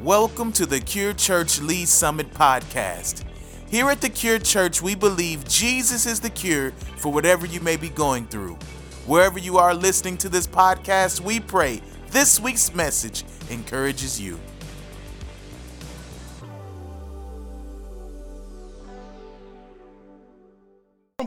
Welcome to the Cure Church Lee's Summit podcast. Here at the Cure Church, we believe Jesus is the cure for whatever you may be going through. Wherever you are listening to this podcast, we pray this week's message encourages you.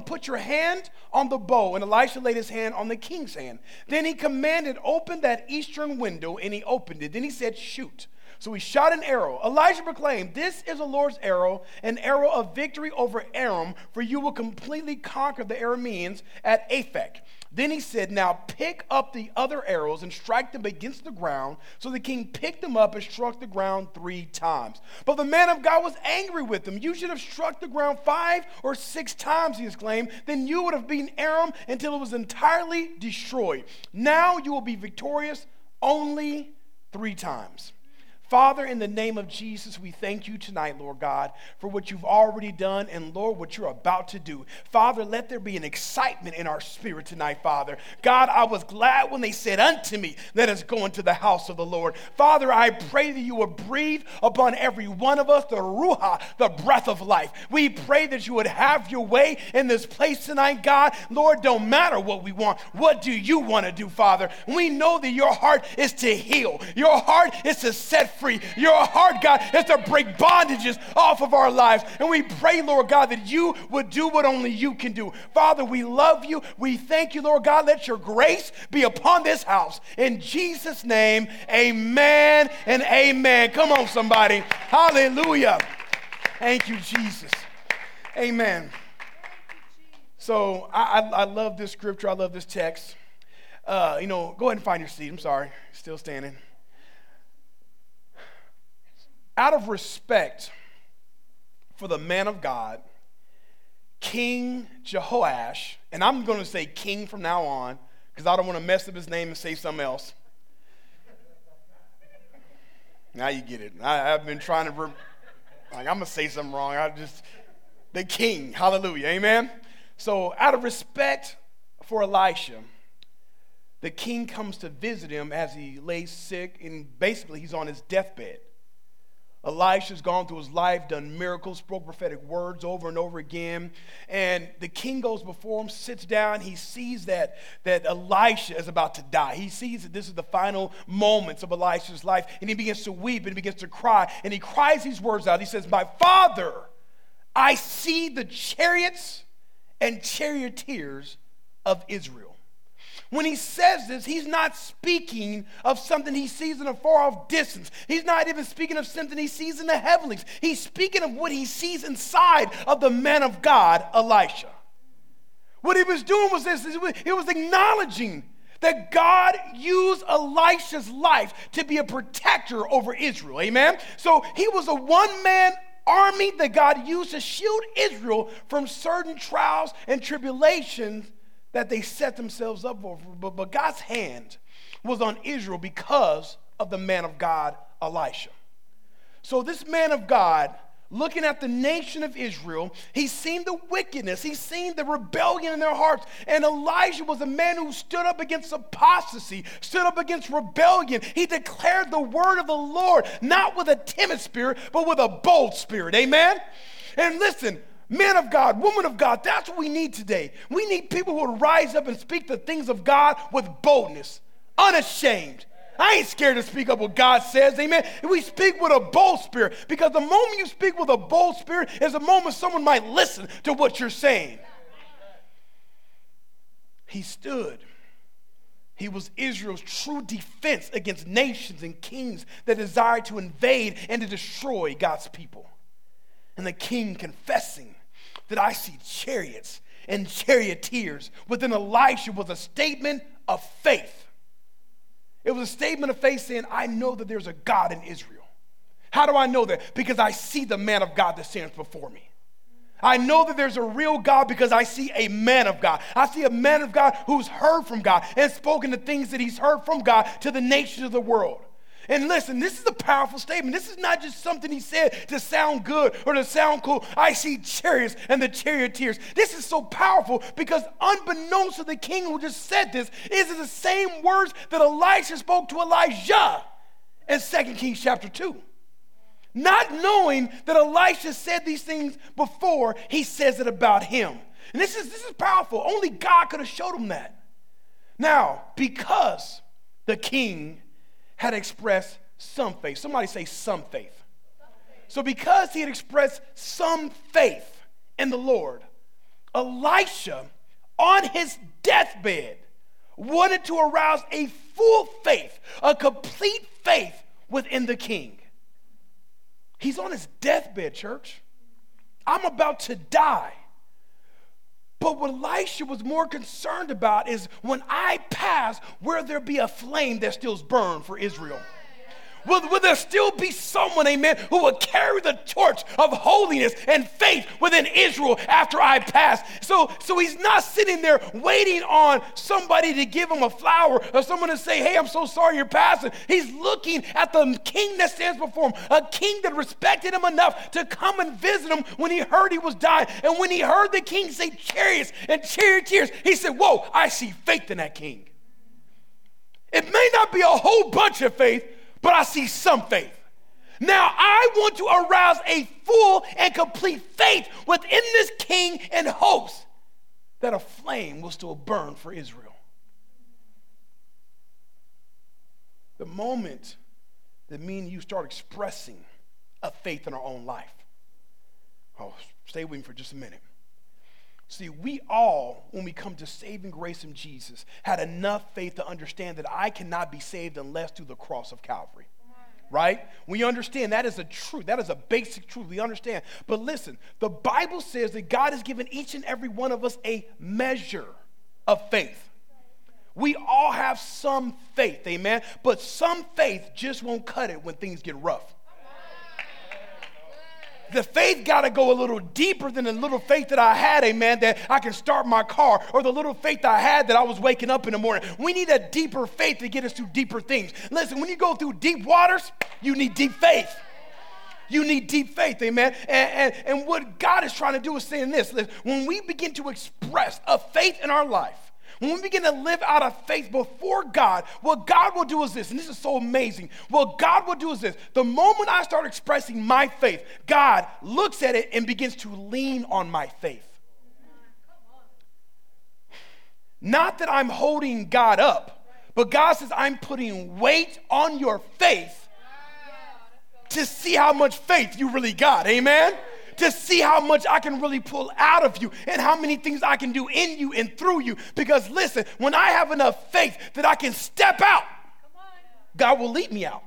Put your hand on the bow, and Elisha laid his hand on the king's hand. Then he commanded, Open that eastern window, and he opened it. Then he said, Shoot. So he shot an arrow. Elijah proclaimed, This is the Lord's arrow, an arrow of victory over Aram, for you will completely conquer the Arameans at Aphek. Then he said, Now pick up the other arrows and strike them against the ground. So the king picked them up and struck the ground three times. But the man of God was angry with him. You should have struck the ground five or six times, he exclaimed. Then you would have beaten Aram until it was entirely destroyed. Now you will be victorious only three times. Father, in the name of Jesus, we thank you tonight, Lord God, for what you've already done and, Lord, what you're about to do. Father, let there be an excitement in our spirit tonight, Father. God, I was glad when they said unto me, Let us go into the house of the Lord. Father, I pray that you would breathe upon every one of us the Ruach, the breath of life. We pray that you would have your way in this place tonight, God. Lord, don't matter what we want. What do you want to do, Father? We know that your heart is to heal, your heart is to set free. Your heart, God, is to break bondages off of our lives. And we pray, Lord God, that you would do what only you can do. Father, we love you. We thank you, Lord God. Let your grace be upon this house. In Jesus' name, amen and amen. Come on, somebody. Hallelujah. Thank you, Jesus. Amen. So I, I, I love this scripture. I love this text. Uh, you know, go ahead and find your seat. I'm sorry. Still standing out of respect for the man of God, King Jehoash, and I'm going to say king from now on because I don't want to mess up his name and say something else. Now you get it. I, have been trying to, like, I'm going to say something wrong. I just, the king, hallelujah, amen? So, out of respect for Elisha, the king comes to visit him as he lays sick, and basically he's on his deathbed. Elisha's gone through his life, done miracles, spoke prophetic words over and over again. And the king goes before him, sits down. He sees that, that Elisha is about to die. He sees that this is the final moments of Elisha's life. And he begins to weep and he begins to cry. And he cries these words out. He says, My father, I see the chariots and charioteers of Israel. When he says this, he's not speaking of something he sees in a far off distance. He's not even speaking of something he sees in the heavenlies. He's speaking of what he sees inside of the man of God, Elisha. What he was doing was this he was acknowledging that God used Elisha's life to be a protector over Israel. Amen? So he was a one man army that God used to shield Israel from certain trials and tribulations that they set themselves up for. But, but God's hand was on Israel because of the man of God, Elisha. So, this man of God, looking at the nation of Israel, he's seen the wickedness, he's seen the rebellion in their hearts. And Elijah was a man who stood up against apostasy, stood up against rebellion. He declared the word of the Lord, not with a timid spirit, but with a bold spirit. Amen? And listen, Men of God, woman of God, that's what we need today. We need people who will rise up and speak the things of God with boldness, unashamed. I ain't scared to speak up what God says, amen. we speak with a bold spirit because the moment you speak with a bold spirit is the moment someone might listen to what you're saying. He stood. He was Israel's true defense against nations and kings that desired to invade and to destroy God's people. And the king confessing that I see chariots and charioteers. Within Elisha was a statement of faith. It was a statement of faith saying, I know that there's a God in Israel. How do I know that? Because I see the man of God that stands before me. I know that there's a real God because I see a man of God. I see a man of God who's heard from God and spoken the things that he's heard from God to the nations of the world. And listen, this is a powerful statement. This is not just something he said to sound good or to sound cool. I see chariots and the charioteers. This is so powerful because, unbeknownst to the king who just said this, is the same words that Elisha spoke to Elijah in 2 Kings chapter 2. not knowing that Elisha said these things before he says it about him. And this is, this is powerful. Only God could have showed him that. Now, because the king had expressed some faith, somebody say some faith. So, because he had expressed some faith in the Lord, Elisha, on his deathbed, wanted to arouse a full faith, a complete faith within the king. He's on his deathbed, church. I'm about to die. But what Elisha was more concerned about is when I pass, where there be a flame that still burns for Israel. Will, will there still be someone, amen, who will carry the torch of holiness and faith within Israel after I pass? So, so he's not sitting there waiting on somebody to give him a flower or someone to say, hey, I'm so sorry you're passing. He's looking at the king that stands before him, a king that respected him enough to come and visit him when he heard he was dying. And when he heard the king say chariots and charioteers, he said, whoa, I see faith in that king. It may not be a whole bunch of faith, but I see some faith. Now I want to arouse a full and complete faith within this king in hopes that a flame will still burn for Israel. The moment that me and you start expressing a faith in our own life. Oh, stay with me for just a minute. See, we all, when we come to saving grace in Jesus, had enough faith to understand that I cannot be saved unless through the cross of Calvary. Right? We understand that is a truth. That is a basic truth. We understand. But listen, the Bible says that God has given each and every one of us a measure of faith. We all have some faith, amen? But some faith just won't cut it when things get rough the faith got to go a little deeper than the little faith that I had, amen, that I can start my car, or the little faith I had that I was waking up in the morning. We need a deeper faith to get us through deeper things. Listen, when you go through deep waters, you need deep faith. You need deep faith, amen. And, and, and what God is trying to do is saying this listen, when we begin to express a faith in our life, when we begin to live out of faith before God, what God will do is this, and this is so amazing. What God will do is this the moment I start expressing my faith, God looks at it and begins to lean on my faith. Not that I'm holding God up, but God says, I'm putting weight on your faith to see how much faith you really got. Amen? To see how much I can really pull out of you and how many things I can do in you and through you. Because listen, when I have enough faith that I can step out, God will lead me out.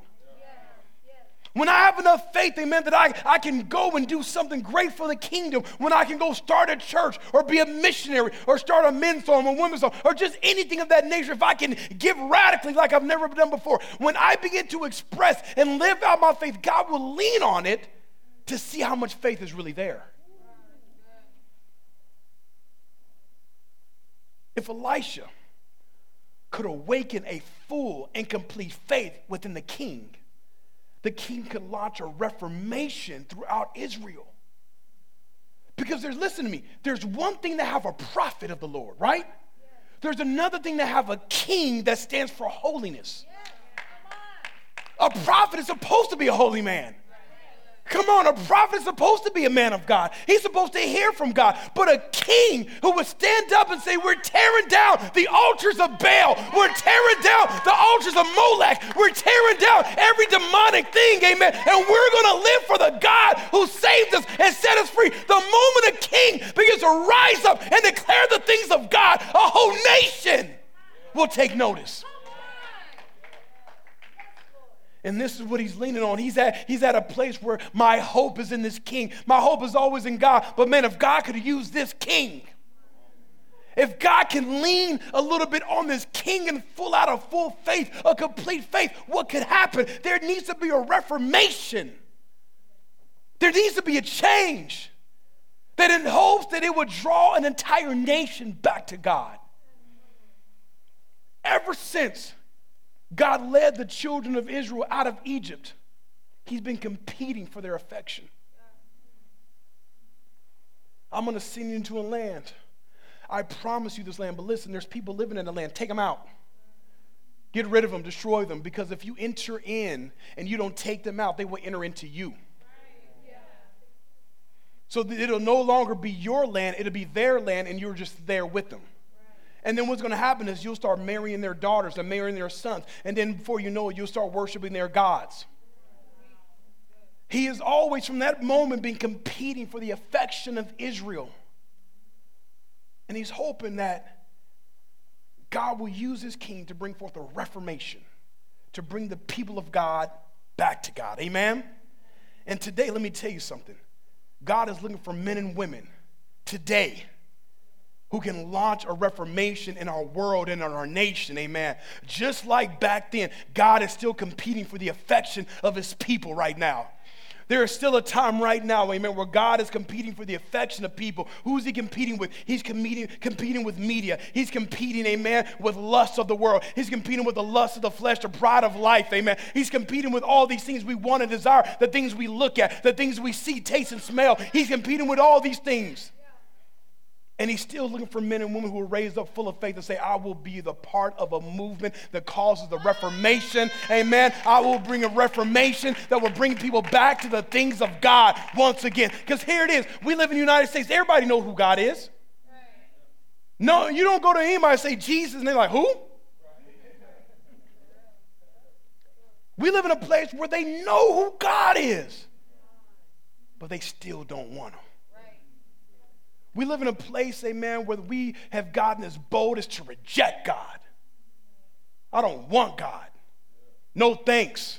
When I have enough faith, amen, that I, I can go and do something great for the kingdom, when I can go start a church or be a missionary or start a men's home, a women's home, or just anything of that nature, if I can give radically like I've never done before, when I begin to express and live out my faith, God will lean on it to see how much faith is really there. If Elisha could awaken a full and complete faith within the king, the king could launch a reformation throughout Israel. Because there's, listen to me, there's one thing to have a prophet of the Lord, right? There's another thing to have a king that stands for holiness. A prophet is supposed to be a holy man. Come on, a prophet is supposed to be a man of God. He's supposed to hear from God. But a king who would stand up and say, We're tearing down the altars of Baal. We're tearing down the altars of Molech. We're tearing down every demonic thing, amen. And we're going to live for the God who saved us and set us free. The moment a king begins to rise up and declare the things of God, a whole nation will take notice. And this is what he's leaning on. He's at, he's at a place where my hope is in this king. My hope is always in God. But man, if God could use this king, if God can lean a little bit on this king and full out of full faith, a complete faith, what could happen? There needs to be a reformation. There needs to be a change that in hopes that it would draw an entire nation back to God. Ever since God led the children of Israel out of Egypt. He's been competing for their affection. I'm going to send you into a land. I promise you this land, but listen, there's people living in the land. Take them out. Get rid of them, destroy them, because if you enter in and you don't take them out, they will enter into you. So it'll no longer be your land, it'll be their land, and you're just there with them. And then what's going to happen is you'll start marrying their daughters and marrying their sons. And then before you know it, you'll start worshiping their gods. He is always, from that moment, been competing for the affection of Israel. And he's hoping that God will use his king to bring forth a reformation, to bring the people of God back to God. Amen? And today, let me tell you something God is looking for men and women today who can launch a reformation in our world and in our nation, amen. Just like back then, God is still competing for the affection of his people right now. There is still a time right now, amen, where God is competing for the affection of people. Who's he competing with? He's competing, competing with media. He's competing, amen, with lust of the world. He's competing with the lust of the flesh, the pride of life, amen. He's competing with all these things we want and desire, the things we look at, the things we see, taste, and smell. He's competing with all these things. And he's still looking for men and women who are raised up full of faith and say, I will be the part of a movement that causes the reformation. Amen. I will bring a reformation that will bring people back to the things of God once again. Because here it is. We live in the United States. Everybody knows who God is. No, you don't go to anybody and say Jesus, and they're like, who? We live in a place where they know who God is, but they still don't want him. We live in a place, amen, where we have gotten as bold as to reject God. I don't want God. No thanks.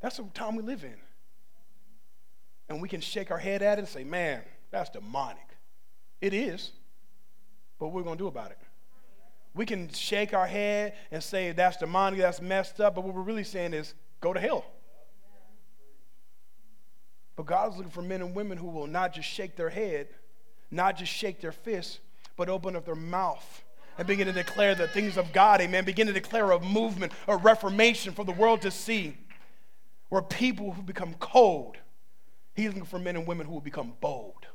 That's the time we live in. And we can shake our head at it and say, man, that's demonic. It is. But what are we going to do about it? We can shake our head and say, that's demonic, that's messed up. But what we're really saying is, go to hell. But God is looking for men and women who will not just shake their head, not just shake their fists, but open up their mouth and begin to declare the things of God, amen. Begin to declare a movement, a reformation for the world to see. Where people who become cold, He's looking for men and women who will become bold.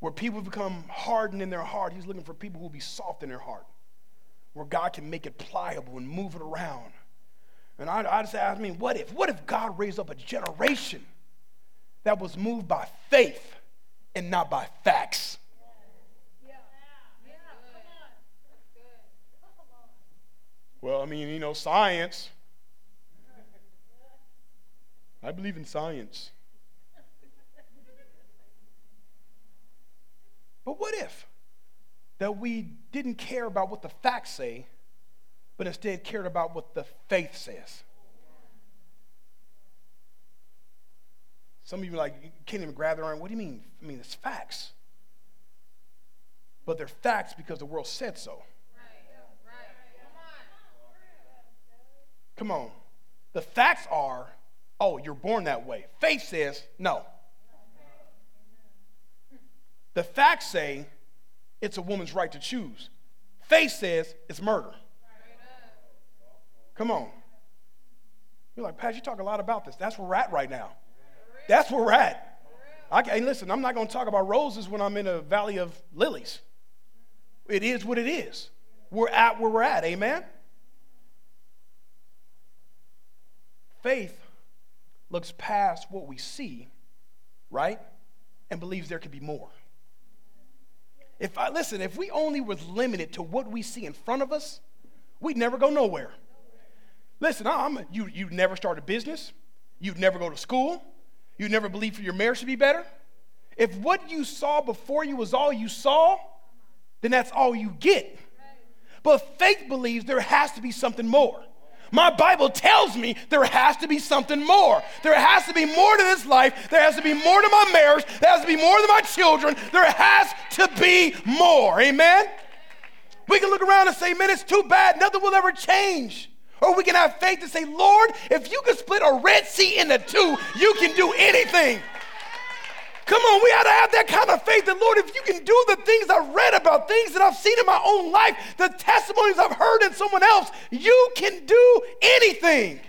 Where people become hardened in their heart, He's looking for people who will be soft in their heart. Where God can make it pliable and move it around. And I, I just, I mean, what if? What if God raised up a generation that was moved by faith and not by facts? Well, I mean, you know, science. I believe in science. But what if that we didn't care about what the facts say, but instead cared about what the faith says. Some of you like can't even grab their arm. What do you mean? I mean, it's facts. But they're facts because the world said so. Come on. The facts are, oh, you're born that way. Faith says, no. The facts say it's a woman's right to choose. Faith says it's murder. Come on. You're like, Pat, you talk a lot about this. That's where we're at right now. That's where we're at. I, hey, listen, I'm not going to talk about roses when I'm in a valley of lilies. It is what it is. We're at where we're at. Amen? Faith looks past what we see, right? And believes there could be more. If I listen, if we only was limited to what we see in front of us, we'd never go nowhere. Listen, I'm, you, you never start a business. You'd never go to school. You'd never believe your marriage to be better. If what you saw before you was all you saw, then that's all you get. But faith believes there has to be something more. My Bible tells me there has to be something more. There has to be more to this life. There has to be more to my marriage. There has to be more to my children. There has to be more. Amen? We can look around and say, man, it's too bad. Nothing will ever change. Or we can have faith to say, Lord, if you can split a Red Sea into two, you can do anything. Come on, we ought to have that kind of faith that, Lord, if you can do the things I've read about, things that I've seen in my own life, the testimonies I've heard in someone else, you can do anything.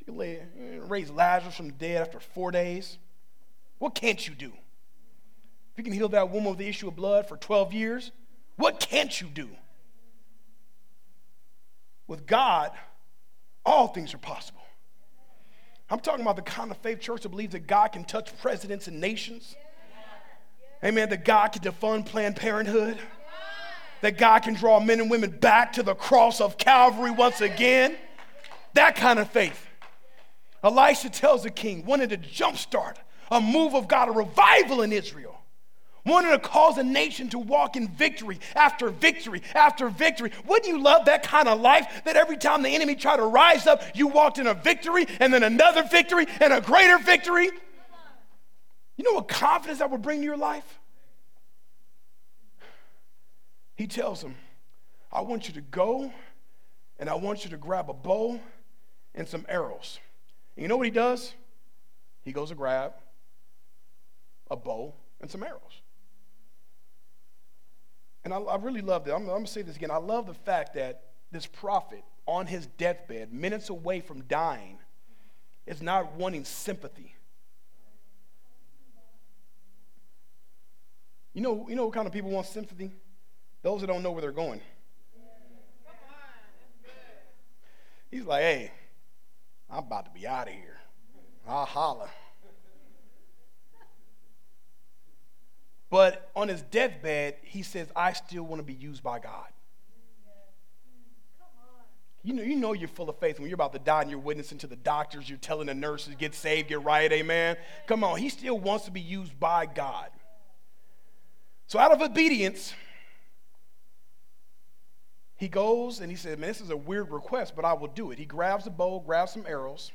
If you lay, raise Lazarus from the dead after four days, what can't you do? If you can heal that woman with the issue of blood for 12 years, what can't you do? with God, all things are possible. I'm talking about the kind of faith church that believes that God can touch presidents and nations. Amen. That God can defund Planned Parenthood. That God can draw men and women back to the cross of Calvary once again. That kind of faith. Elisha tells the king, wanted to jumpstart a move of God, a revival in Israel wanting to cause a nation to walk in victory after victory after victory. Wouldn't you love that kind of life that every time the enemy tried to rise up, you walked in a victory and then another victory and a greater victory? You know what confidence that would bring to your life? He tells him, I want you to go and I want you to grab a bow and some arrows. And you know what he does? He goes to grab a bow and some arrows. And I, I really love that. I'm, I'm going to say this again. I love the fact that this prophet on his deathbed, minutes away from dying, is not wanting sympathy. You know, you know what kind of people want sympathy? Those that don't know where they're going. He's like, hey, I'm about to be out of here. I'll holler. But on his deathbed, he says, I still want to be used by God. You know, you know you're full of faith when you're about to die and you're witnessing to the doctors, you're telling the nurses, get saved, get right, amen. Come on, he still wants to be used by God. So out of obedience, he goes and he says, Man, this is a weird request, but I will do it. He grabs a bow, grabs some arrows,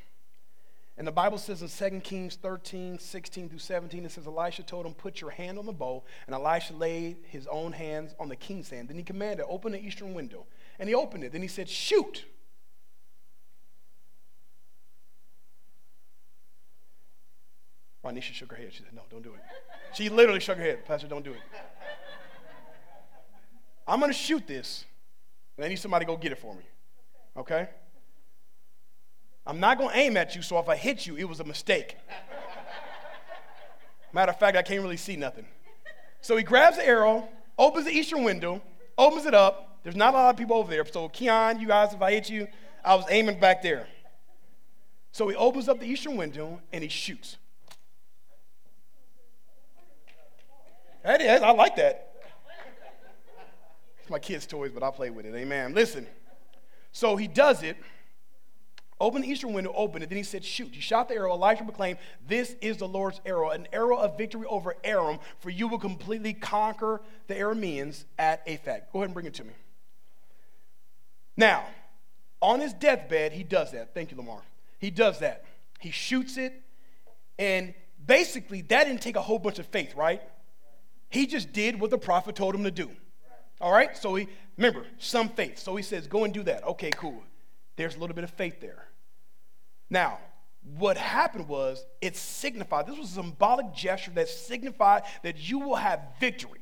and the Bible says in 2 Kings 13, 16 through 17, it says, Elisha told him, Put your hand on the bow. And Elisha laid his own hands on the king's hand. Then he commanded, Open the eastern window. And he opened it. Then he said, Shoot. Ronisha shook her head. She said, No, don't do it. She literally shook her head. Pastor, don't do it. I'm going to shoot this, and I need somebody to go get it for me. Okay? I'm not going to aim at you, so if I hit you, it was a mistake. Matter of fact, I can't really see nothing. So he grabs the arrow, opens the eastern window, opens it up. There's not a lot of people over there. So, Keon, you guys, if I hit you, I was aiming back there. So he opens up the eastern window and he shoots. That is, I like that. It's my kids' toys, but I play with it. Amen. Listen. So he does it. Open the eastern window, open it. Then he said, Shoot. He shot the arrow. Elisha proclaimed, This is the Lord's arrow, an arrow of victory over Aram, for you will completely conquer the Arameans at Aphek. Go ahead and bring it to me. Now, on his deathbed, he does that. Thank you, Lamar. He does that. He shoots it, and basically, that didn't take a whole bunch of faith, right? He just did what the prophet told him to do. All right? So he, remember, some faith. So he says, Go and do that. Okay, cool. There's a little bit of faith there. Now, what happened was it signified, this was a symbolic gesture that signified that you will have victory.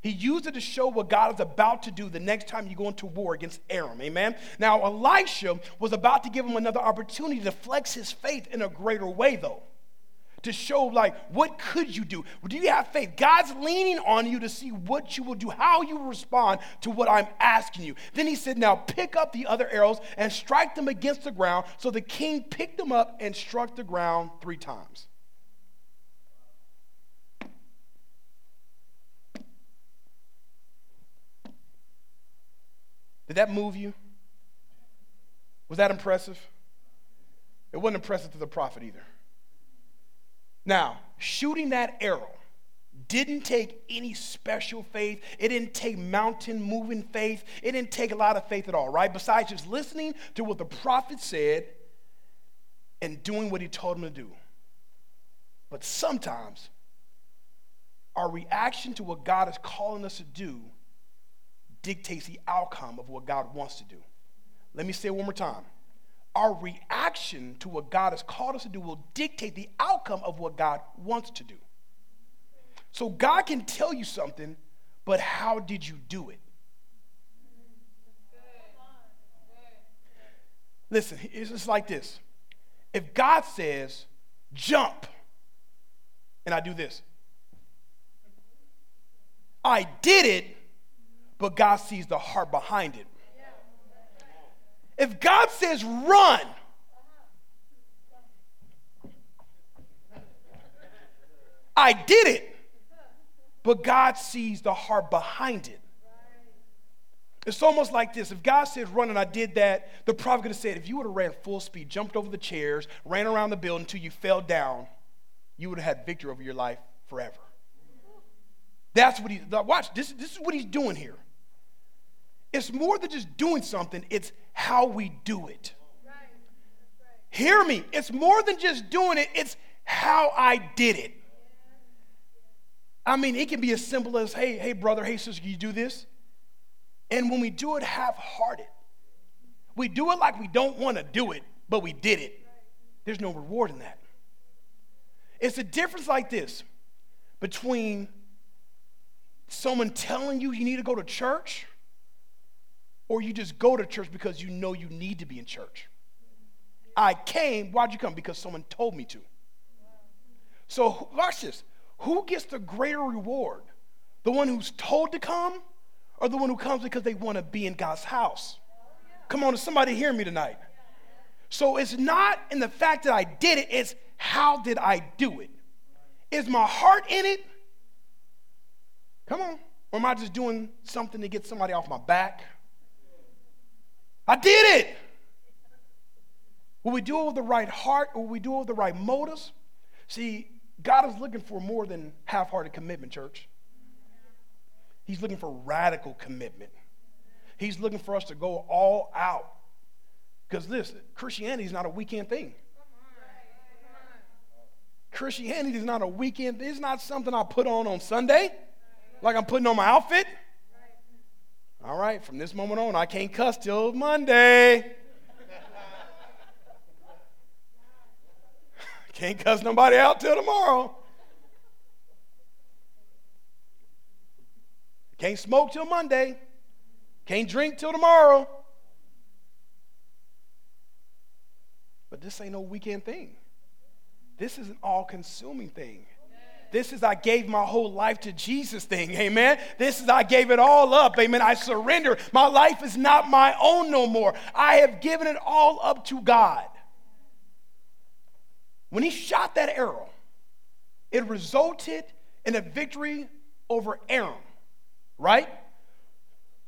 He used it to show what God is about to do the next time you go into war against Aram. Amen. Now, Elisha was about to give him another opportunity to flex his faith in a greater way, though to show like what could you do? Do you have faith? God's leaning on you to see what you will do how you respond to what i'm asking you. Then he said now pick up the other arrows and strike them against the ground. So the king picked them up and struck the ground three times. Did that move you? Was that impressive? It wasn't impressive to the prophet either now, shooting that arrow didn't take any special faith. It didn't take mountain moving faith. It didn't take a lot of faith at all, right? Besides just listening to what the prophet said and doing what he told him to do. But sometimes our reaction to what God is calling us to do dictates the outcome of what God wants to do. Let me say it one more time our reaction to what God has called us to do will dictate the outcome of what God wants to do. So God can tell you something, but how did you do it? Listen, it's just like this. If God says, jump, and I do this, I did it, but God sees the heart behind it. If God says run, I did it. But God sees the heart behind it. It's almost like this. If God said run and I did that, the prophet could have said, if you would have ran full speed, jumped over the chairs, ran around the building until you fell down, you would have had victory over your life forever. That's what he, watch, this, this is what he's doing here. It's more than just doing something, it's how we do it. Hear me. It's more than just doing it, it's how I did it. I mean, it can be as simple as, hey, hey, brother, hey, sister, can you do this? And when we do it half hearted, we do it like we don't want to do it, but we did it. There's no reward in that. It's a difference like this between someone telling you you need to go to church or you just go to church because you know you need to be in church. I came, why'd you come? Because someone told me to. So, watch this. Who gets the greater reward? The one who's told to come or the one who comes because they want to be in God's house? Come on, somebody hear me tonight? So it's not in the fact that I did it, it's how did I do it? Is my heart in it? Come on. Or am I just doing something to get somebody off my back? I did it. Will we do it with the right heart will we do it with the right motives? See, God is looking for more than half hearted commitment, church. He's looking for radical commitment. He's looking for us to go all out. Because listen, Christianity is not a weekend thing. Christianity is not a weekend. It's not something I put on on Sunday, like I'm putting on my outfit. All right, from this moment on, I can't cuss till Monday. Can't cuss nobody out till tomorrow. Can't smoke till Monday. Can't drink till tomorrow. But this ain't no weekend thing. This is an all consuming thing. This is I gave my whole life to Jesus thing. Amen. This is I gave it all up. Amen. I surrender. My life is not my own no more. I have given it all up to God. When he shot that arrow, it resulted in a victory over Aram, right?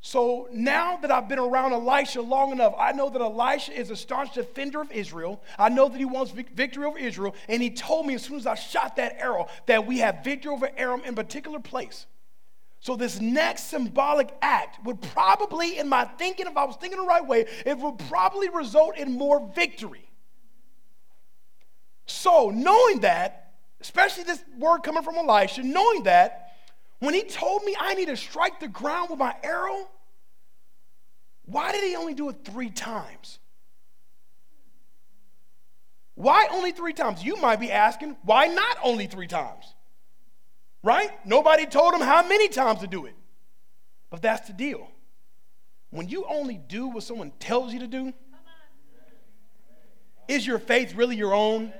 So now that I've been around Elisha long enough, I know that Elisha is a staunch defender of Israel. I know that he wants victory over Israel. And he told me as soon as I shot that arrow that we have victory over Aram in particular place. So this next symbolic act would probably, in my thinking, if I was thinking the right way, it would probably result in more victory. So, knowing that, especially this word coming from Elisha, knowing that, when he told me I need to strike the ground with my arrow, why did he only do it three times? Why only three times? You might be asking, why not only three times? Right? Nobody told him how many times to do it. But that's the deal. When you only do what someone tells you to do, is your faith really your own?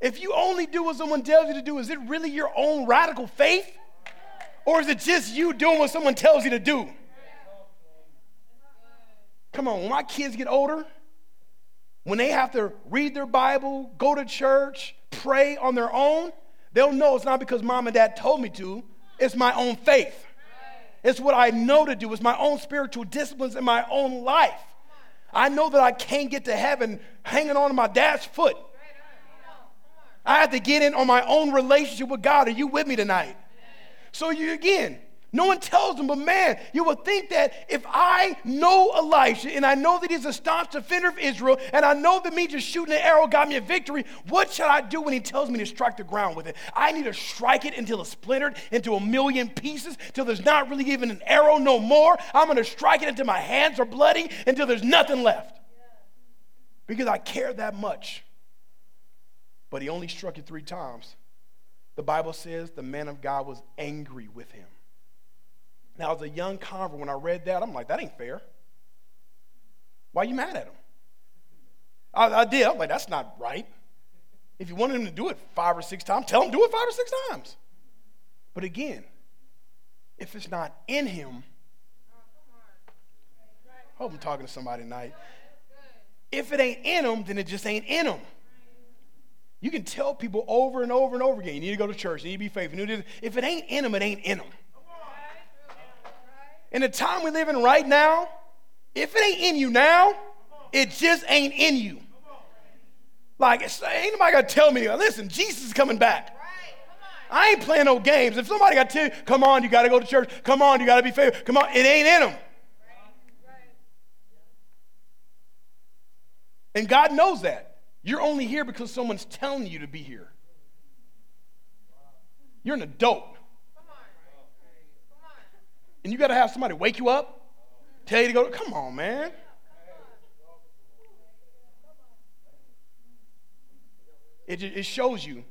If you only do what someone tells you to do, is it really your own radical faith? Or is it just you doing what someone tells you to do? Come on, when my kids get older, when they have to read their Bible, go to church, pray on their own, they'll know it's not because mom and dad told me to, it's my own faith. It's what I know to do, it's my own spiritual disciplines in my own life. I know that I can't get to heaven hanging on to my dad's foot. I have to get in on my own relationship with God. Are you with me tonight? So you again, no one tells them, but man, you would think that if I know Elisha and I know that he's a staunch defender of Israel and I know that me just shooting an arrow got me a victory, what should I do when he tells me to strike the ground with it? I need to strike it until it's splintered into a million pieces, till there's not really even an arrow no more. I'm going to strike it until my hands are bloody, until there's nothing left. Because I care that much but he only struck it three times. The Bible says the man of God was angry with him. Now, as a young convert, when I read that, I'm like, that ain't fair. Why are you mad at him? I, I did. I'm like, that's not right. If you wanted him to do it five or six times, tell him do it five or six times. But again, if it's not in him, I Hope I'm talking to somebody tonight. If it ain't in him, then it just ain't in them. You can tell people over and over and over again, you need to go to church, you need to be faithful. If it ain't in them, it ain't in them. In the time we live in right now, if it ain't in you now, it just ain't in you. Like, ain't nobody got to tell me, listen, Jesus is coming back. I ain't playing no games. If somebody got to tell you, come on, you got to go to church. Come on, you got to be faithful. Come on, it ain't in them. And God knows that. You're only here because someone's telling you to be here. You're an adult. And you got to have somebody wake you up, tell you to go. Come on, man. It, it shows you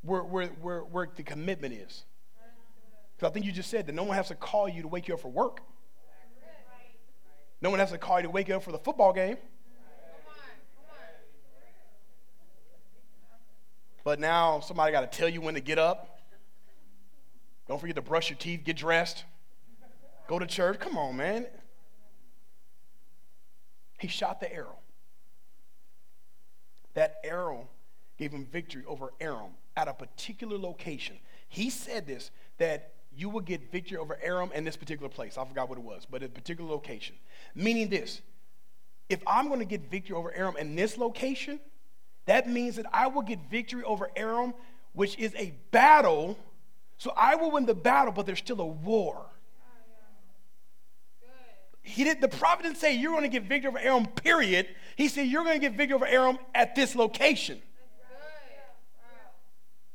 where, where, where, where the commitment is. Because I think you just said that no one has to call you to wake you up for work. No one has to call you to wake you up for the football game. But now somebody got to tell you when to get up. Don't forget to brush your teeth, get dressed, go to church. Come on, man. He shot the arrow. That arrow gave him victory over Aram at a particular location. He said this that you will get victory over Aram in this particular place. I forgot what it was, but a particular location. Meaning this if I'm going to get victory over Aram in this location, that means that I will get victory over Aram, which is a battle. So I will win the battle, but there's still a war. He did, the prophet didn't say you're going to get victory over Aram, period. He said you're going to get victory over Aram at this location.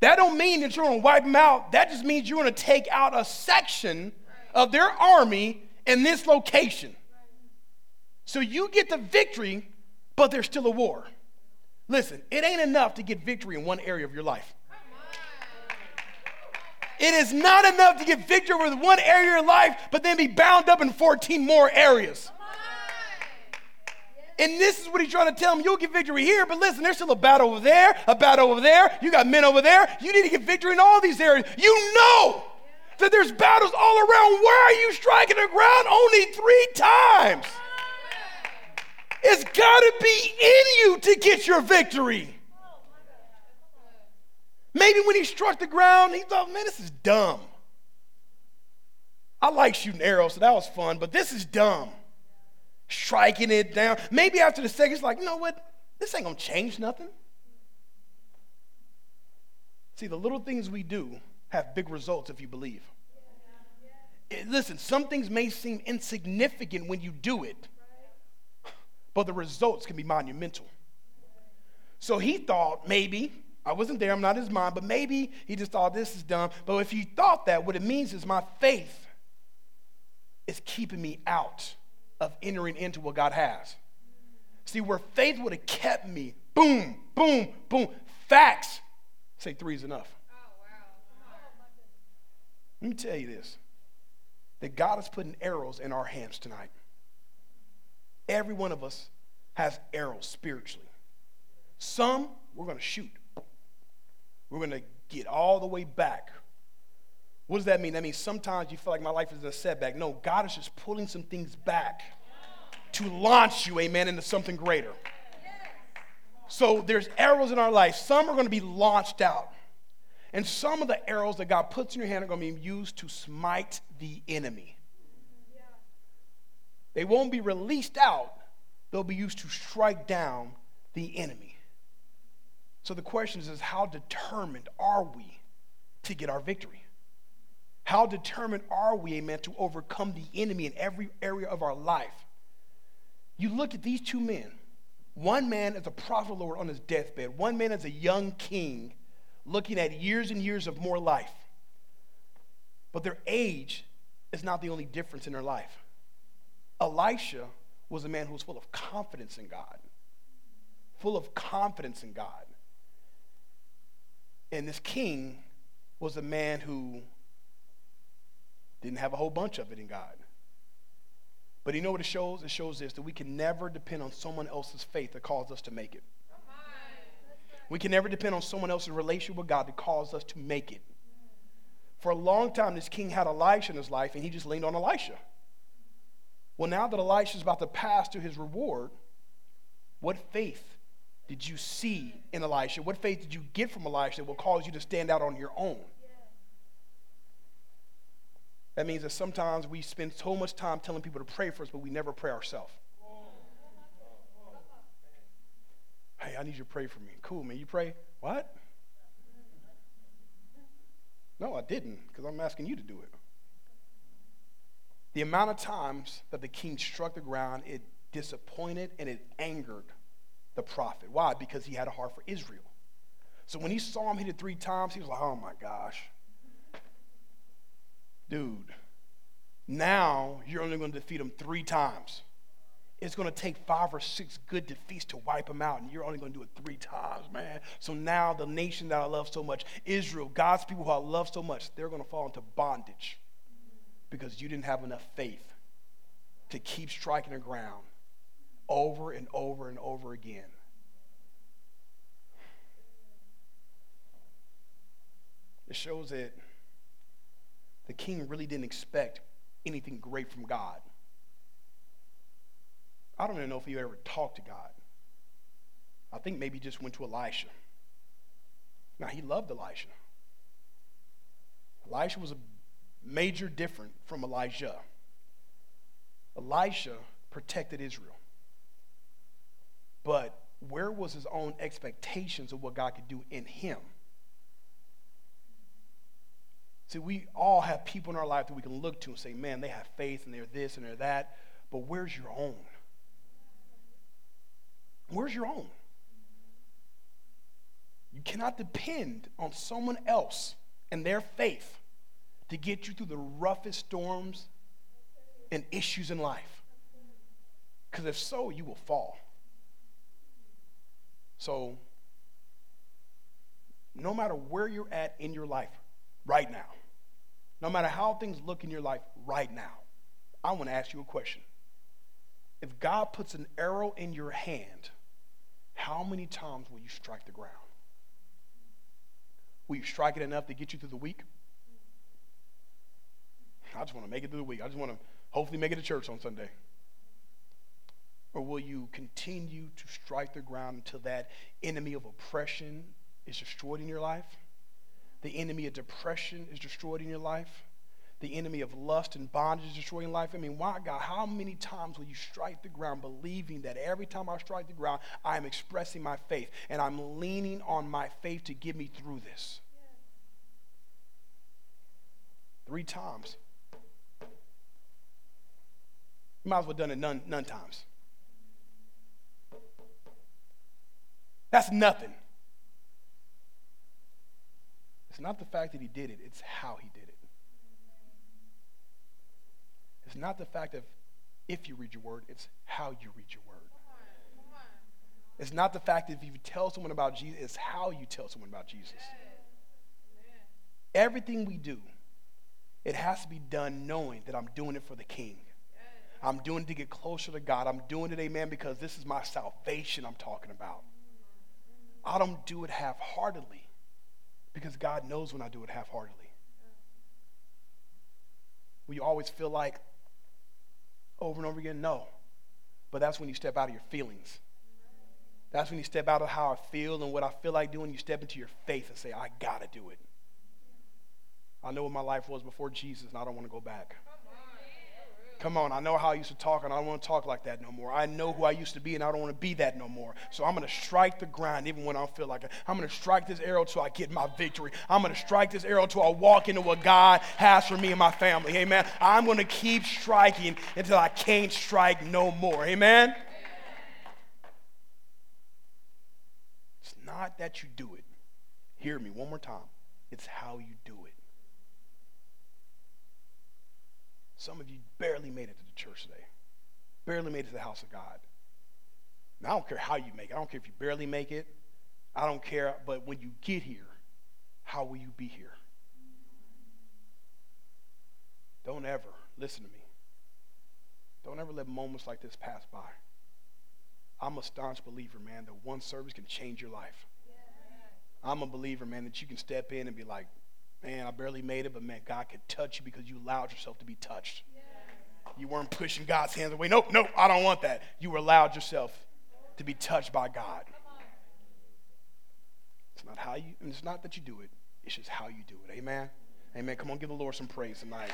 That don't mean that you're going to wipe them out. That just means you're going to take out a section of their army in this location. So you get the victory, but there's still a war. Listen, it ain't enough to get victory in one area of your life. It is not enough to get victory over one area of your life, but then be bound up in 14 more areas. And this is what he's trying to tell him. You'll get victory here, but listen, there's still a battle over there, a battle over there. You got men over there. You need to get victory in all these areas. You know that there's battles all around. Why are you striking the ground? Only three times. It's got to be in you to get your victory. Maybe when he struck the ground, he thought, man, this is dumb. I like shooting arrows, so that was fun, but this is dumb striking it down. Maybe after the second, it's like, you know what? This ain't gonna change nothing. See, the little things we do have big results if you believe. Listen, some things may seem insignificant when you do it, but the results can be monumental. So he thought maybe, I wasn't there, I'm not his mind, but maybe he just thought this is dumb. But if he thought that, what it means is my faith is keeping me out of entering into what God has. See, where faith would have kept me, boom, boom, boom, facts. Say three is enough. Let me tell you this that God is putting arrows in our hands tonight. Every one of us has arrows spiritually. Some we're going to shoot, we're going to get all the way back. What does that mean? That means sometimes you feel like my life is a setback. No, God is just pulling some things back to launch you, amen, into something greater. So there's arrows in our life. Some are going to be launched out. And some of the arrows that God puts in your hand are going to be used to smite the enemy. They won't be released out, they'll be used to strike down the enemy. So the question is, is how determined are we to get our victory? How determined are we, amen, to overcome the enemy in every area of our life? You look at these two men. One man is a prophet Lord on his deathbed. One man is a young king looking at years and years of more life. But their age is not the only difference in their life. Elisha was a man who was full of confidence in God. Full of confidence in God. And this king was a man who didn't have a whole bunch of it in God. But you know what it shows? It shows this that we can never depend on someone else's faith that calls us to make it. We can never depend on someone else's relationship with God that calls us to make it. For a long time, this king had Elisha in his life, and he just leaned on Elisha. Well, now that Elisha's about to pass to his reward, what faith did you see in Elisha? What faith did you get from Elisha that will cause you to stand out on your own? That means that sometimes we spend so much time telling people to pray for us, but we never pray ourselves. Hey, I need you to pray for me. Cool, man. You pray? What? No, I didn't, because I'm asking you to do it. The amount of times that the king struck the ground, it disappointed and it angered the prophet. Why? Because he had a heart for Israel. So when he saw him hit it three times, he was like, oh my gosh. Dude, now you're only going to defeat him three times. It's going to take five or six good defeats to wipe him out, and you're only going to do it three times, man. So now the nation that I love so much, Israel, God's people who I love so much, they're going to fall into bondage because you didn't have enough faith to keep striking the ground over and over and over again. It shows that the king really didn't expect anything great from God. I don't even know if he ever talked to God. I think maybe he just went to Elisha. Now, he loved Elisha. Elisha was a major different from Elijah. Elisha protected Israel. But where was his own expectations of what God could do in him? See, we all have people in our life that we can look to and say, man, they have faith and they're this and they're that. But where's your own? Where's your own? You cannot depend on someone else and their faith to get you through the roughest storms and issues in life. Because if so, you will fall. So, no matter where you're at in your life right now, no matter how things look in your life right now, I want to ask you a question. If God puts an arrow in your hand, how many times will you strike the ground? Will you strike it enough to get you through the week? I just want to make it through the week. I just want to hopefully make it to church on Sunday. Or will you continue to strike the ground until that enemy of oppression is destroyed in your life? The enemy of depression is destroyed in your life? the enemy of lust and bondage is destroying life. I mean, why, God, how many times will you strike the ground believing that every time I strike the ground, I am expressing my faith and I'm leaning on my faith to get me through this? Three times. You might as well done it none, none times. That's nothing. It's not the fact that he did it, it's how he did it. It's not the fact of if you read your word, it's how you read your word. It's not the fact that if you tell someone about Jesus, it's how you tell someone about Jesus. Everything we do, it has to be done knowing that I'm doing it for the King. I'm doing it to get closer to God. I'm doing it, amen, because this is my salvation I'm talking about. I don't do it half heartedly because God knows when I do it half heartedly. You always feel like over and over again? No. But that's when you step out of your feelings. That's when you step out of how I feel and what I feel like doing. You step into your faith and say, I got to do it. I know what my life was before Jesus, and I don't want to go back. Come on, I know how I used to talk, and I don't want to talk like that no more. I know who I used to be, and I don't want to be that no more. So I'm going to strike the ground even when I don't feel like it. I'm going to strike this arrow till I get my victory. I'm going to strike this arrow till I walk into what God has for me and my family. Amen. I'm going to keep striking until I can't strike no more. Amen. It's not that you do it. Hear me one more time. It's how you do it. Some of you barely made it to the church today, barely made it to the house of God. Now, I don't care how you make it. I don't care if you barely make it. I don't care. But when you get here, how will you be here? Don't ever, listen to me. Don't ever let moments like this pass by. I'm a staunch believer, man, that one service can change your life. I'm a believer, man, that you can step in and be like, man, I barely made it, but man, God could touch you because you allowed yourself to be touched. You weren't pushing God's hands away. Nope, nope, I don't want that. You allowed yourself to be touched by God. It's not how you, and it's not that you do it, it's just how you do it. Amen? Amen. Come on, give the Lord some praise tonight.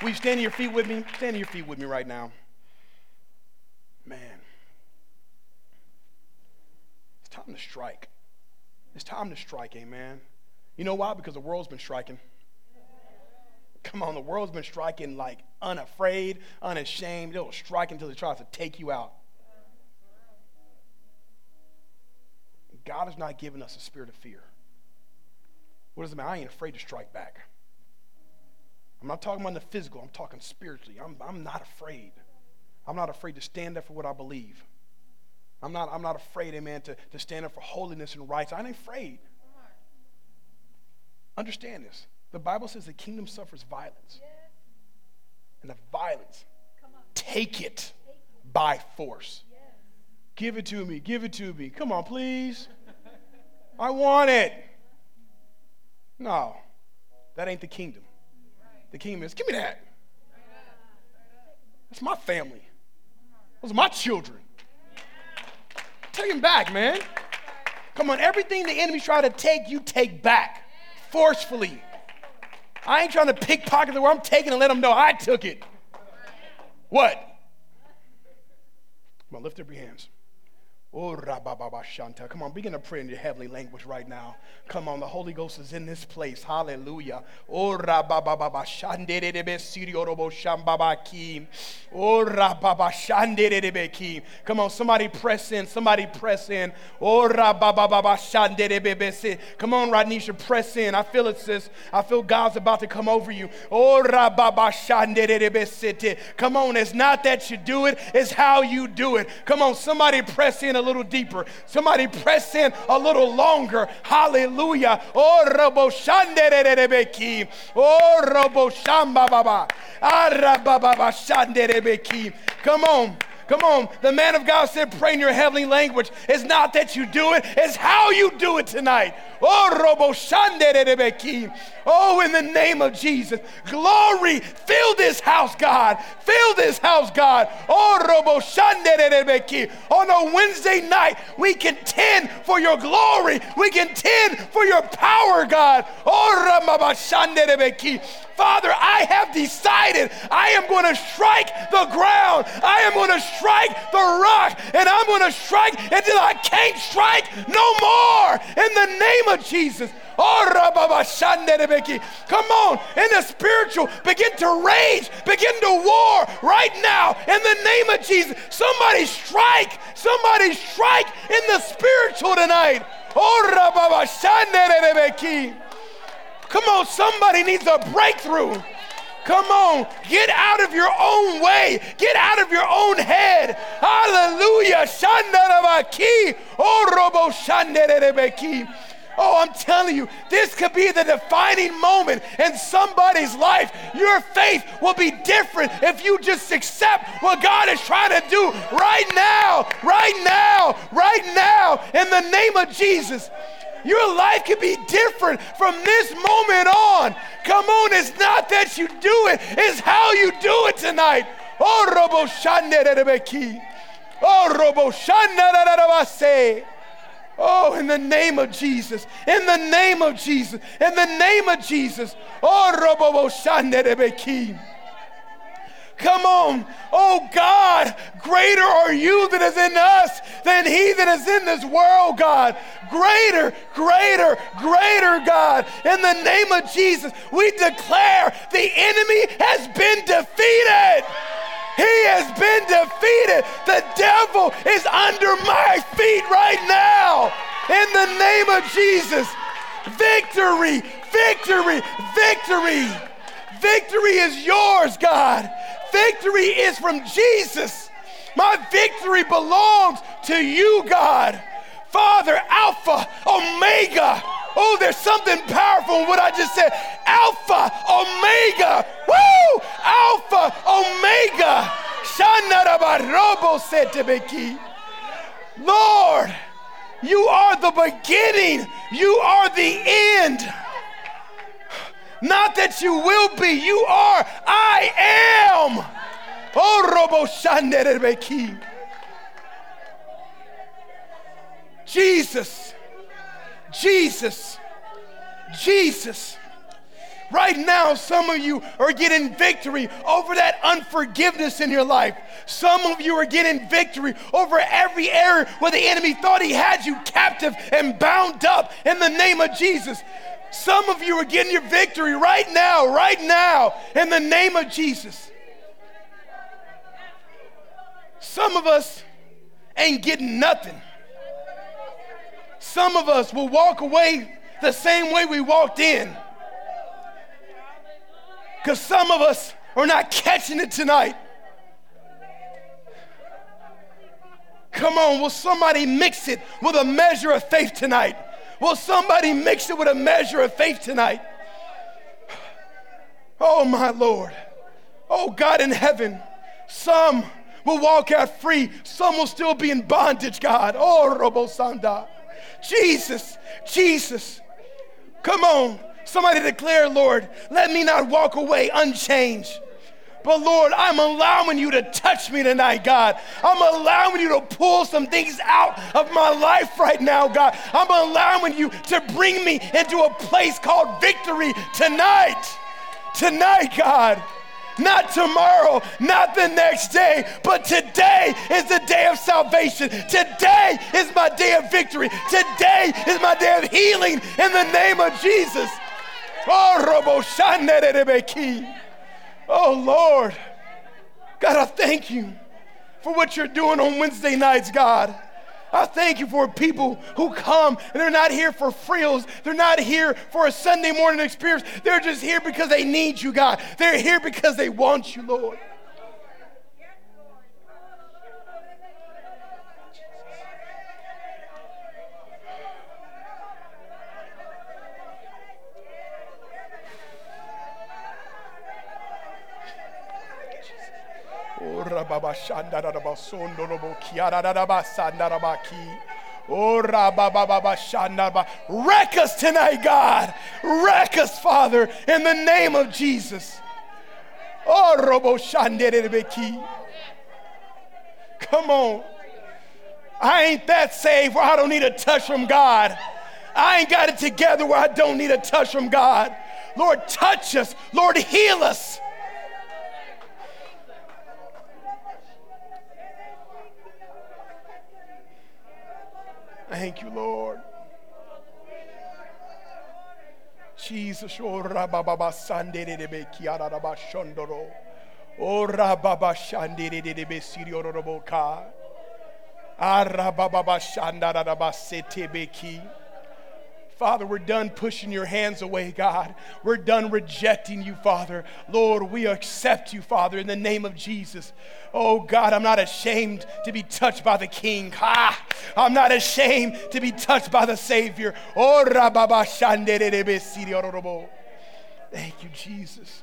Will you stand on your feet with me? Stand on your feet with me right now. Man, it's time to strike. It's time to strike, eh, amen. You know why? Because the world's been striking. Come on, the world's been striking like unafraid, unashamed. It'll strike until it tries to take you out. God has not given us a spirit of fear. What does it mean? I ain't afraid to strike back. I'm not talking about the physical, I'm talking spiritually. I'm, I'm not afraid. I'm not afraid to stand up for what I believe. I'm not, I'm not afraid, amen, to, to stand up for holiness and rights. I ain't afraid. Understand this. The Bible says the kingdom suffers violence. And the violence, take it by force. Give it to me. Give it to me. Come on, please. I want it. No, that ain't the kingdom. The kingdom is, give me that. That's my family. Those are my children. Take him back, man. Come on, everything the enemy's trying to take, you take back forcefully. I ain't trying to pickpocket the word. I'm taking and let them know I took it. What? Come on, lift up your hands. Oh, Shanta. Come on, begin to pray in your heavenly language right now. Come on, the Holy Ghost is in this place. Hallelujah. Oh. Oh. Come on, somebody press in. Somebody press in. Oh. Come on, Radnisha, press in. I feel it, sis. I feel God's about to come over you. Oh. Come on, it's not that you do it, it's how you do it. Come on, somebody press in a little deeper. Somebody press in a little longer. Hallelujah. Oh, robo shanderebeki. Oh, robo shamba baba. Arababa ah, shanderebeki. Come on. Come on. The man of God said, pray in your heavenly language. It's not that you do it, it's how you do it tonight. Oh, Oh, in the name of Jesus. Glory. Fill this house, God. Fill this house, God. Oh, robo On a Wednesday night, we contend for your glory. We contend for your power, God. Oh, Father, I have decided I am going to strike the ground. I am going to strike the rock, and I'm going to strike until I can't strike no more. In the name of Jesus. Oh, Come on, in the spiritual, begin to rage, begin to war right now in the name of Jesus. Somebody strike, somebody strike in the spiritual tonight. Oh, Come on, somebody needs a breakthrough. Come on, get out of your own way. Get out of your own head. Hallelujah. Oh, oh, I'm telling you, this could be the defining moment in somebody's life. Your faith will be different if you just accept what God is trying to do right now, right now, right now, in the name of Jesus. Your life can be different from this moment on. Come on, it's not that you do it, it's how you do it tonight. Oh, robo Oh, robo Oh, in the name of Jesus. In the name of Jesus. In the name of Jesus. Oh, robo Come on. Oh God, greater are you that is in us than he that is in this world, God. Greater, greater, greater, God. In the name of Jesus, we declare the enemy has been defeated. He has been defeated. The devil is under my feet right now. In the name of Jesus. Victory, victory, victory. Victory is yours, God. Victory is from Jesus. My victory belongs to you, God. Father, Alpha, Omega. Oh, there's something powerful in what I just said. Alpha, Omega. Woo! Alpha, Omega. Lord, you are the beginning, you are the end. Not that you will be, you are. I am. Oh. Jesus, Jesus, Jesus. Right now, some of you are getting victory over that unforgiveness in your life. Some of you are getting victory over every area where the enemy thought he had you captive and bound up in the name of Jesus. Some of you are getting your victory right now, right now, in the name of Jesus. Some of us ain't getting nothing. Some of us will walk away the same way we walked in. Because some of us are not catching it tonight. Come on, will somebody mix it with a measure of faith tonight? Will somebody mix it with a measure of faith tonight? Oh, my Lord. Oh, God in heaven. Some will walk out free, some will still be in bondage, God. Oh, Robosanda. Jesus, Jesus. Come on. Somebody declare, Lord, let me not walk away unchanged. But Lord, I'm allowing you to touch me tonight, God. I'm allowing you to pull some things out of my life right now, God. I'm allowing you to bring me into a place called victory tonight. Tonight, God. Not tomorrow, not the next day, but today is the day of salvation. Today is my day of victory. Today is my day of healing in the name of Jesus. Oh, oh Lord. God, I thank you for what you're doing on Wednesday nights, God. I thank you for people who come and they're not here for frills. They're not here for a Sunday morning experience. They're just here because they need you, God. They're here because they want you, Lord. Ba. Wreck us tonight, God. Wreck us, Father, in the name of Jesus. Oh, robo. Come on. I ain't that saved where I don't need a touch from God. I ain't got it together where I don't need a touch from God. Lord, touch us. Lord, heal us. Thank you, Lord. Jesus, oh, ora baba sande de be kiara da ba shondoro. Oh, ora baba shande de be sirio robo ka. Ara ah, baba shanda da sete be ki. Father, we're done pushing your hands away, God. We're done rejecting you, Father. Lord, we accept you, Father, in the name of Jesus. Oh, God, I'm not ashamed to be touched by the King. Ha! I'm not ashamed to be touched by the Savior. Oh, Thank you, Jesus.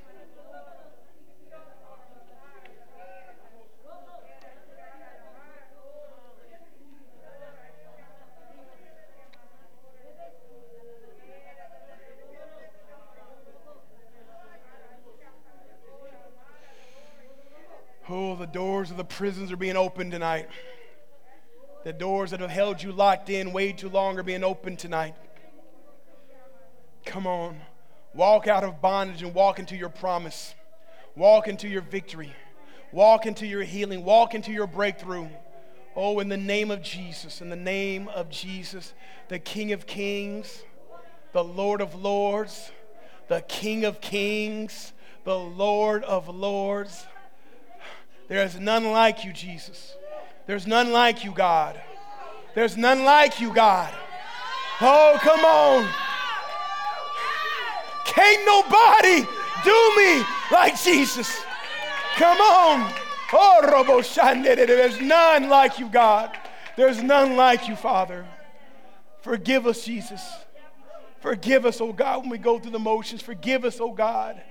Oh, the doors of the prisons are being opened tonight. The doors that have held you locked in way too long are being opened tonight. Come on. Walk out of bondage and walk into your promise. Walk into your victory. Walk into your healing. Walk into your breakthrough. Oh, in the name of Jesus, in the name of Jesus, the King of Kings, the Lord of Lords, the King of Kings, the Lord of Lords. There is none like you, Jesus. There's none like you, God. There's none like you, God. Oh, come on. Can't nobody do me like Jesus. Come on. Oh, Robo There's none like you, God. There's none like you, Father. Forgive us, Jesus. Forgive us, oh God, when we go through the motions. Forgive us, oh God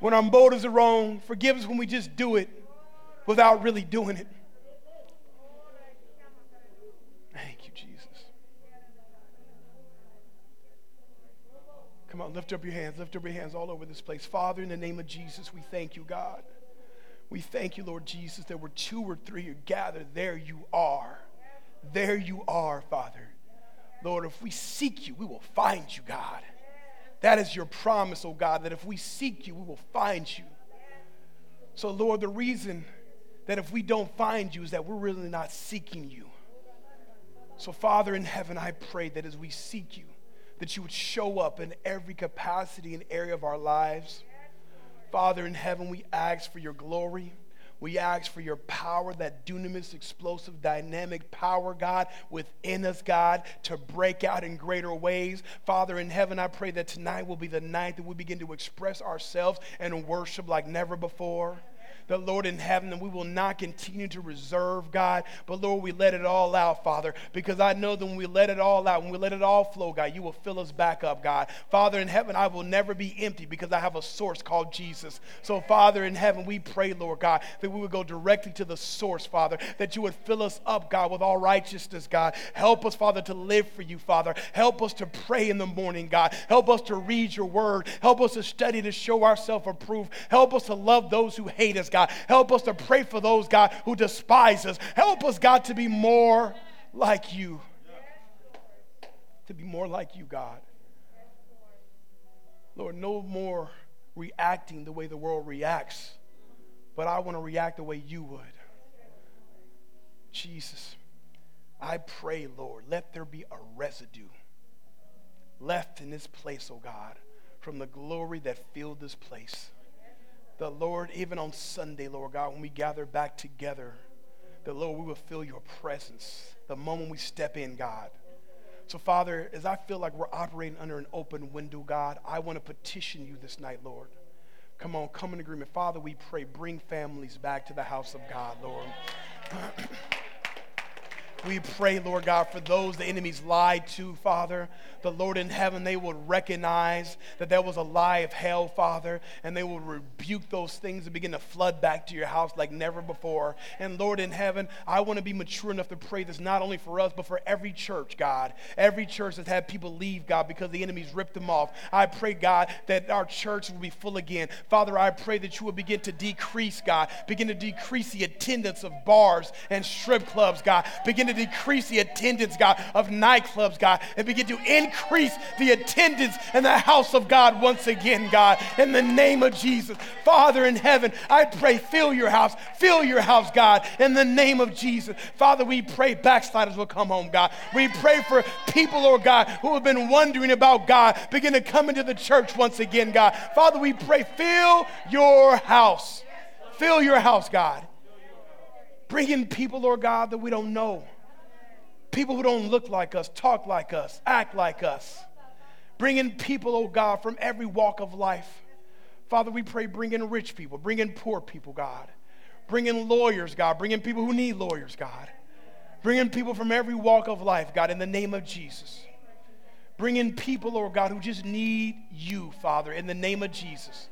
when our motives are wrong. Forgive us when we just do it without really doing it. Thank you, Jesus. Come on, lift up your hands. Lift up your hands all over this place. Father, in the name of Jesus, we thank you, God. We thank you, Lord Jesus, that where two or three are gathered, there you are. There you are, Father. Lord, if we seek you, we will find you, God. That is your promise, oh God, that if we seek you, we will find you. So, Lord, the reason that if we don't find you is that we're really not seeking you. So, Father in heaven, I pray that as we seek you, that you would show up in every capacity and area of our lives. Father in heaven, we ask for your glory. We ask for your power, that dunamis, explosive, dynamic power, God, within us, God, to break out in greater ways. Father in heaven, I pray that tonight will be the night that we begin to express ourselves and worship like never before the Lord in heaven, and we will not continue to reserve, God, but Lord, we let it all out, Father, because I know that when we let it all out, when we let it all flow, God, you will fill us back up, God. Father in heaven, I will never be empty because I have a source called Jesus. So, Father in heaven, we pray, Lord God, that we would go directly to the source, Father, that you would fill us up, God, with all righteousness, God. Help us, Father, to live for you, Father. Help us to pray in the morning, God. Help us to read your word. Help us to study to show ourselves approved. Help us to love those who hate us, God. God. Help us to pray for those, God, who despise us. Help us, God, to be more like you. To be more like you, God. Lord, no more reacting the way the world reacts, but I want to react the way you would. Jesus, I pray, Lord, let there be a residue left in this place, oh God, from the glory that filled this place the Lord, even on Sunday, Lord God, when we gather back together, the Lord, we will feel your presence the moment we step in, God. So, Father, as I feel like we're operating under an open window, God, I want to petition you this night, Lord. Come on, come in agreement. Father, we pray, bring families back to the house of God, Lord. We pray, Lord God, for those the enemies lied to, Father. The Lord in heaven, they will recognize that there was a lie of hell, Father, and they will rebuke those things and begin to flood back to your house like never before. And Lord in heaven, I want to be mature enough to pray this not only for us, but for every church, God. Every church that's had people leave, God, because the enemies ripped them off. I pray, God, that our church will be full again. Father, I pray that you will begin to decrease, God, begin to decrease the attendance of bars and strip clubs, God. Begin to decrease the attendance, God, of nightclubs, God, and begin to increase the attendance in the house of God once again, God, in the name of Jesus. Father in heaven, I pray, fill your house, fill your house, God, in the name of Jesus. Father, we pray backsliders will come home, God. We pray for people, Lord God, who have been wondering about God, begin to come into the church once again, God. Father, we pray, fill your house. Fill your house, God. Bring in people, Lord God, that we don't know. People who don't look like us, talk like us, act like us. Bring in people, oh God, from every walk of life. Father, we pray, bring in rich people, bring in poor people, God. Bring in lawyers, God. Bring in people who need lawyers, God. Bring in people from every walk of life, God, in the name of Jesus. Bring in people, Lord God, who just need you, Father, in the name of Jesus.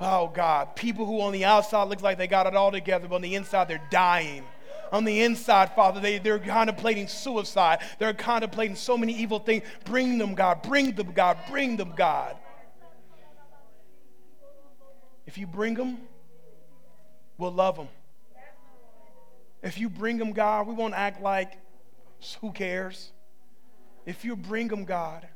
Oh, God, people who on the outside look like they got it all together, but on the inside they're dying on the inside, Father. They, they're contemplating suicide. They're contemplating so many evil things. Bring them, God. Bring them, God. Bring them, God. If you bring them, we'll love them. If you bring them, God, we won't act like who cares. If you bring them, God,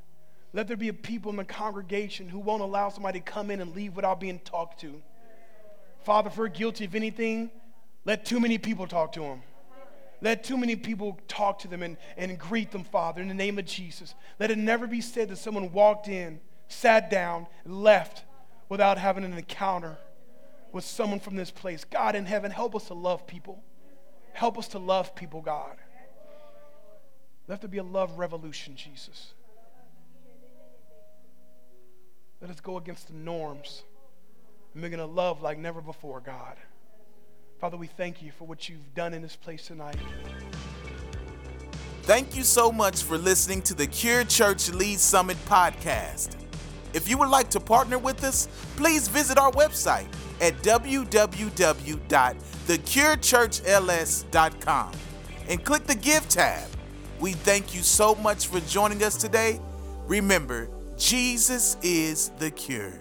let there be a people in the congregation who won't allow somebody to come in and leave without being talked to. Father, if we're guilty of anything, let too many people talk to them. Let too many people talk to them and, and greet them, Father, in the name of Jesus. Let it never be said that someone walked in, sat down, left without having an encounter with someone from this place. God in heaven, help us to love people. Help us to love people, God. Let there be a love revolution, Jesus. Let us go against the norms and begin to love like never before, God. Father, we thank you for what you've done in this place tonight. Thank you so much for listening to the Cure Church Lee's Summit podcast. If you would like to partner with us, please visit our website at www.thecurechurchls.com and click the Give tab. We thank you so much for joining us today. Remember, Jesus is the cure.